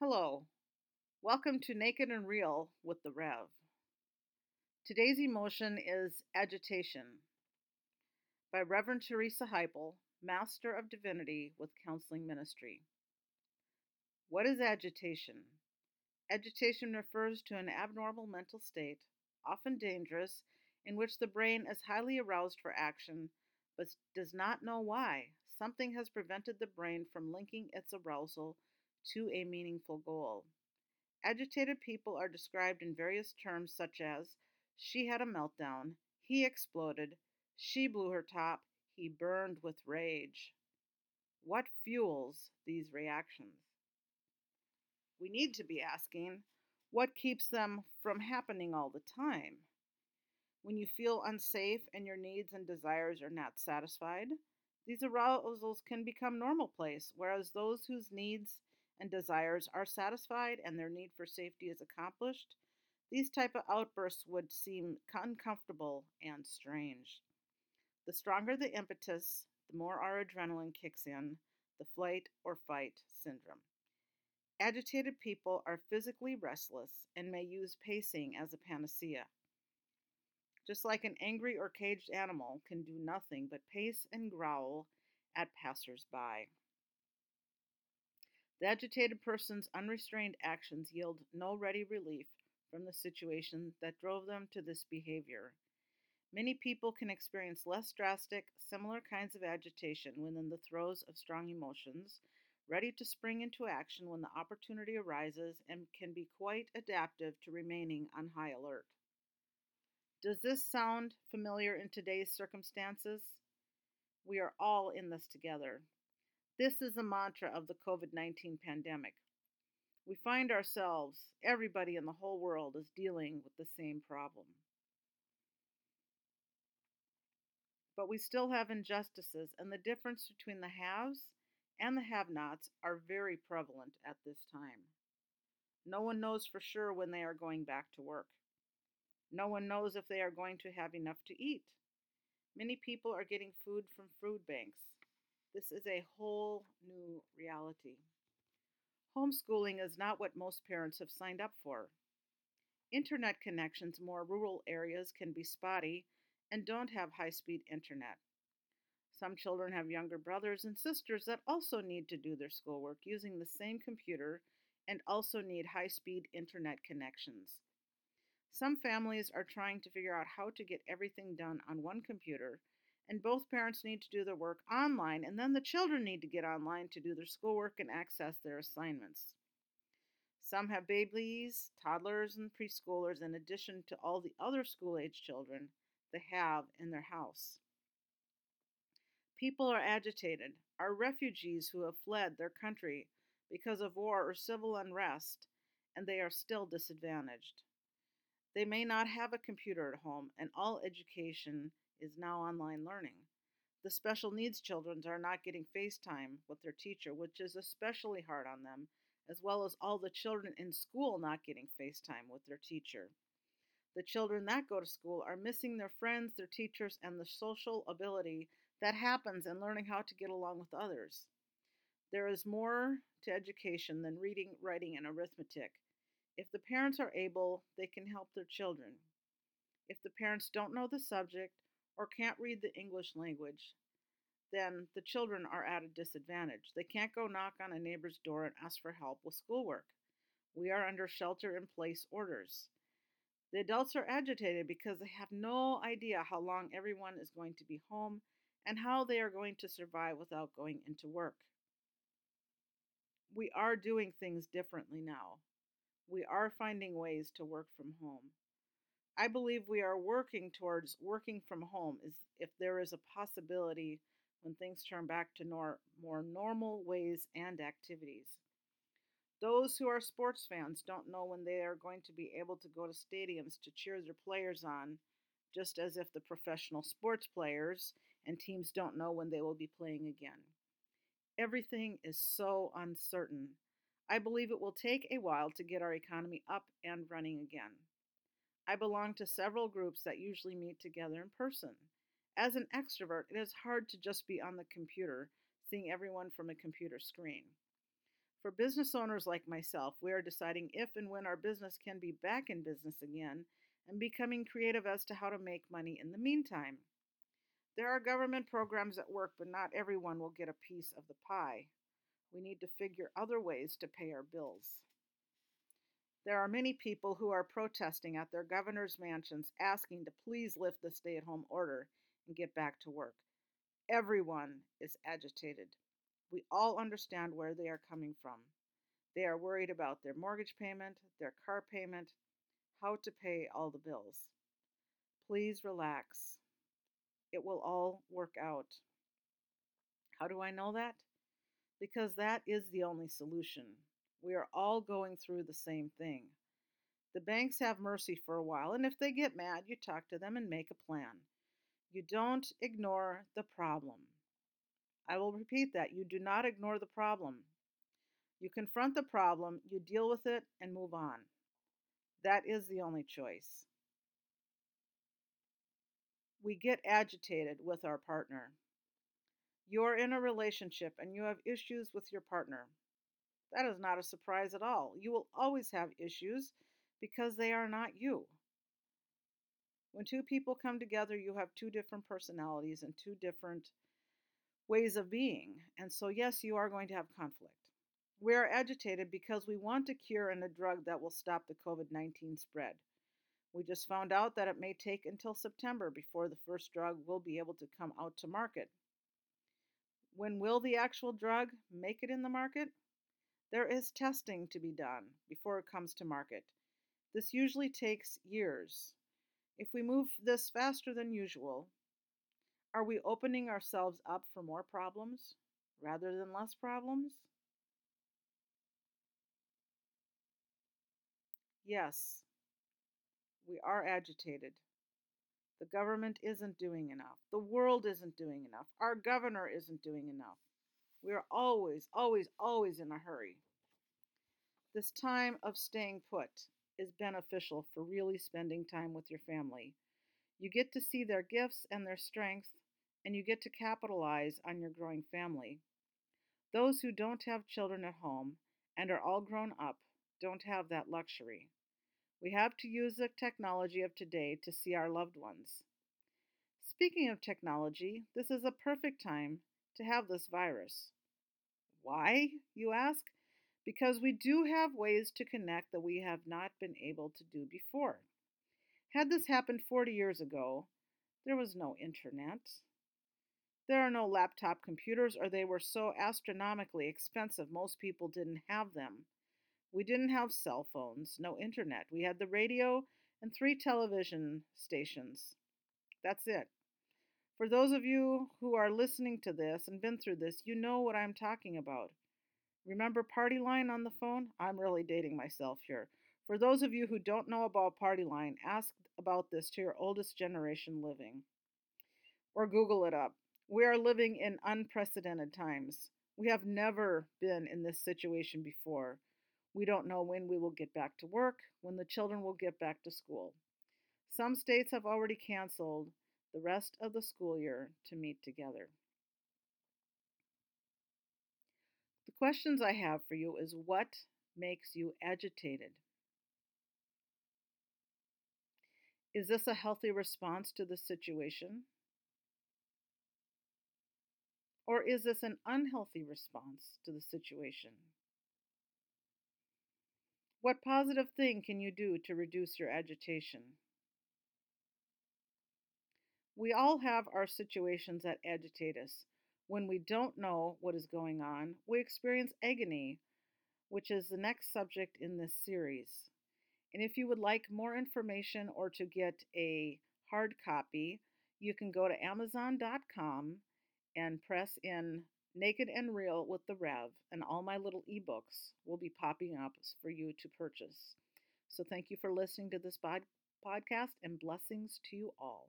Hello, welcome to Naked and Real with the Rev. Today's emotion is agitation by Reverend Teresa Heipel, Master of Divinity with Counseling Ministry. What is agitation? Agitation refers to an abnormal mental state, often dangerous, in which the brain is highly aroused for action but does not know why. Something has prevented the brain from linking its arousal to a meaningful goal. Agitated people are described in various terms such as she had a meltdown, he exploded, she blew her top, he burned with rage. What fuels these reactions? We need to be asking what keeps them from happening all the time? When you feel unsafe and your needs and desires are not satisfied, these arousals can become normal place, whereas those whose needs and desires are satisfied and their need for safety is accomplished, these type of outbursts would seem uncomfortable and strange. The stronger the impetus, the more our adrenaline kicks in, the flight or fight syndrome. Agitated people are physically restless and may use pacing as a panacea. Just like an angry or caged animal can do nothing but pace and growl at passers-by. The agitated person's unrestrained actions yield no ready relief from the situation that drove them to this behavior. Many people can experience less drastic, similar kinds of agitation when in the throes of strong emotions, ready to spring into action when the opportunity arises, and can be quite adaptive to remaining on high alert. Does this sound familiar in today's circumstances? We are all in this together. This is the mantra of the COVID 19 pandemic. We find ourselves, everybody in the whole world is dealing with the same problem. But we still have injustices, and the difference between the haves and the have nots are very prevalent at this time. No one knows for sure when they are going back to work. No one knows if they are going to have enough to eat. Many people are getting food from food banks. This is a whole new reality. Homeschooling is not what most parents have signed up for. Internet connections in more rural areas can be spotty and don't have high speed internet. Some children have younger brothers and sisters that also need to do their schoolwork using the same computer and also need high speed internet connections. Some families are trying to figure out how to get everything done on one computer and both parents need to do their work online, and then the children need to get online to do their schoolwork and access their assignments. Some have babies, toddlers, and preschoolers in addition to all the other school age children they have in their house. People are agitated, are refugees who have fled their country because of war or civil unrest, and they are still disadvantaged. They may not have a computer at home, and all education is now online learning. The special needs children are not getting FaceTime with their teacher, which is especially hard on them, as well as all the children in school not getting FaceTime with their teacher. The children that go to school are missing their friends, their teachers, and the social ability that happens in learning how to get along with others. There is more to education than reading, writing, and arithmetic. If the parents are able, they can help their children. If the parents don't know the subject or can't read the English language, then the children are at a disadvantage. They can't go knock on a neighbor's door and ask for help with schoolwork. We are under shelter in place orders. The adults are agitated because they have no idea how long everyone is going to be home and how they are going to survive without going into work. We are doing things differently now. We are finding ways to work from home. I believe we are working towards working from home is if there is a possibility when things turn back to nor- more normal ways and activities. Those who are sports fans don't know when they are going to be able to go to stadiums to cheer their players on, just as if the professional sports players and teams don't know when they will be playing again. Everything is so uncertain. I believe it will take a while to get our economy up and running again. I belong to several groups that usually meet together in person. As an extrovert, it is hard to just be on the computer, seeing everyone from a computer screen. For business owners like myself, we are deciding if and when our business can be back in business again and becoming creative as to how to make money in the meantime. There are government programs at work, but not everyone will get a piece of the pie. We need to figure other ways to pay our bills. There are many people who are protesting at their governor's mansions asking to please lift the stay at home order and get back to work. Everyone is agitated. We all understand where they are coming from. They are worried about their mortgage payment, their car payment, how to pay all the bills. Please relax. It will all work out. How do I know that? Because that is the only solution. We are all going through the same thing. The banks have mercy for a while, and if they get mad, you talk to them and make a plan. You don't ignore the problem. I will repeat that. You do not ignore the problem. You confront the problem, you deal with it, and move on. That is the only choice. We get agitated with our partner. You're in a relationship and you have issues with your partner. That is not a surprise at all. You will always have issues because they are not you. When two people come together, you have two different personalities and two different ways of being. And so, yes, you are going to have conflict. We are agitated because we want a cure and a drug that will stop the COVID 19 spread. We just found out that it may take until September before the first drug will be able to come out to market. When will the actual drug make it in the market? There is testing to be done before it comes to market. This usually takes years. If we move this faster than usual, are we opening ourselves up for more problems rather than less problems? Yes, we are agitated. The government isn't doing enough. The world isn't doing enough. Our governor isn't doing enough. We are always, always, always in a hurry. This time of staying put is beneficial for really spending time with your family. You get to see their gifts and their strengths, and you get to capitalize on your growing family. Those who don't have children at home and are all grown up don't have that luxury. We have to use the technology of today to see our loved ones. Speaking of technology, this is a perfect time to have this virus. Why, you ask? Because we do have ways to connect that we have not been able to do before. Had this happened 40 years ago, there was no internet. There are no laptop computers, or they were so astronomically expensive most people didn't have them. We didn't have cell phones, no internet. We had the radio and three television stations. That's it. For those of you who are listening to this and been through this, you know what I'm talking about. Remember Party Line on the phone? I'm really dating myself here. For those of you who don't know about Party Line, ask about this to your oldest generation living. Or Google it up. We are living in unprecedented times. We have never been in this situation before. We don't know when we will get back to work, when the children will get back to school. Some states have already canceled the rest of the school year to meet together. The questions I have for you is what makes you agitated? Is this a healthy response to the situation? Or is this an unhealthy response to the situation? What positive thing can you do to reduce your agitation? We all have our situations that agitate us. When we don't know what is going on, we experience agony, which is the next subject in this series. And if you would like more information or to get a hard copy, you can go to Amazon.com and press in Naked and Real with the Rev, and all my little ebooks will be popping up for you to purchase. So thank you for listening to this pod- podcast and blessings to you all.